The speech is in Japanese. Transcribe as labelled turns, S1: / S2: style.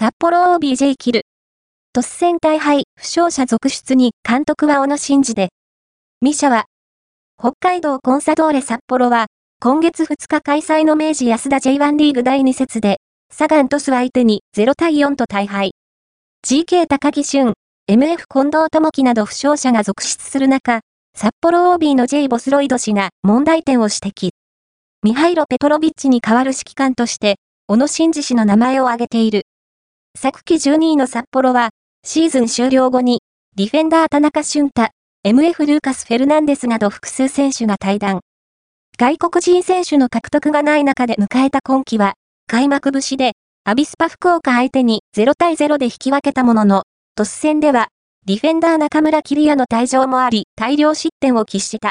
S1: 札幌 OBJ キル。突然大敗、負傷者続出に監督は小野伸二で。ミシャは、北海道コンサドーレ札幌は、今月2日開催の明治安田 J1 リーグ第2節で、サガントス相手に0対4と大敗。GK 高木俊、MF 近藤智樹など負傷者が続出する中、札幌 OB の J ボスロイド氏が問題点を指摘。ミハイロ・ペトロビッチに代わる指揮官として、小野伸二氏の名前を挙げている。昨季12位の札幌は、シーズン終了後に、ディフェンダー田中俊太、MF ルーカス・フェルナンデスなど複数選手が対談。外国人選手の獲得がない中で迎えた今季は、開幕節で、アビスパ福岡相手に0対0で引き分けたものの、突戦では、ディフェンダー中村キリアの退場もあり、大量失点を喫した。